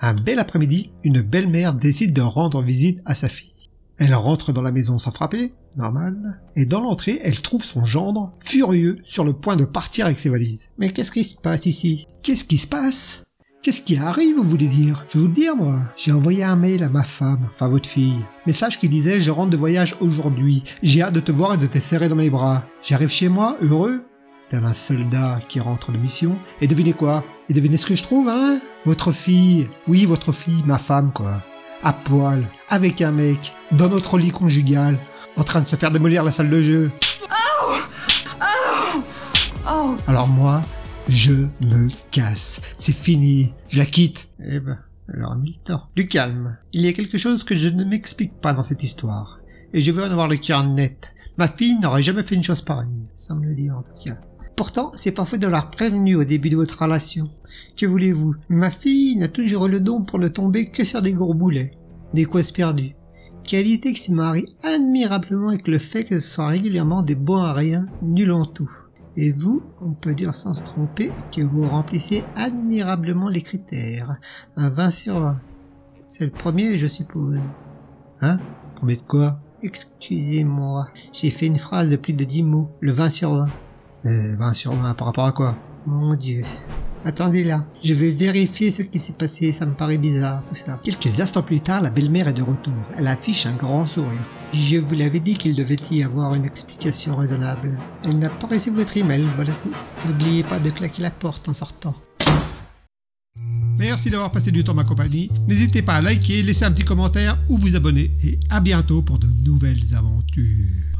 Un bel après-midi, une belle-mère décide de rendre visite à sa fille. Elle rentre dans la maison sans frapper, normal, et dans l'entrée, elle trouve son gendre, furieux, sur le point de partir avec ses valises. Mais qu'est-ce qui se passe ici? Qu'est-ce qui se passe? Qu'est-ce qui arrive, vous voulez dire? Je vais vous le dire, moi. J'ai envoyé un mail à ma femme, enfin votre fille. Message qui disait Je rentre de voyage aujourd'hui. J'ai hâte de te voir et de te serrer dans mes bras. J'arrive chez moi, heureux. Tel un soldat qui rentre de mission. Et devinez quoi? Et devinez ce que je trouve, hein? Votre fille. Oui, votre fille, ma femme, quoi. À poil, avec un mec, dans notre lit conjugal, en train de se faire démolir la salle de jeu. Alors moi, je me casse. C'est fini. Je la quitte. Eh ben, alors mis le temps. Du calme. Il y a quelque chose que je ne m'explique pas dans cette histoire. Et je veux en avoir le cœur net. Ma fille n'aurait jamais fait une chose pareille. Ça me le dit en tout cas. Pourtant, c'est parfait de l'avoir prévenu au début de votre relation. Que voulez-vous? Ma fille n'a toujours eu le don pour ne tomber que sur des gros boulets. Des causes perdues. Qualité qui se marie admirablement avec le fait que ce soit régulièrement des bons à rien, nul en tout. Et vous, on peut dire sans se tromper que vous remplissez admirablement les critères. Un 20 sur 20. C'est le premier, je suppose. Hein? Premier de quoi? Excusez-moi, j'ai fait une phrase de plus de 10 mots. Le 20 sur 20. Euh, 20 sur 20 par rapport à quoi? Mon dieu. Attendez là, je vais vérifier ce qui s'est passé, ça me paraît bizarre tout ça. Quelques instants plus tard, la belle-mère est de retour. Elle affiche un grand sourire. Je vous l'avais dit qu'il devait y avoir une explication raisonnable. Elle n'a pas reçu votre email, voilà tout. N'oubliez pas de claquer la porte en sortant. Merci d'avoir passé du temps ma compagnie. N'hésitez pas à liker, laisser un petit commentaire ou vous abonner. Et à bientôt pour de nouvelles aventures.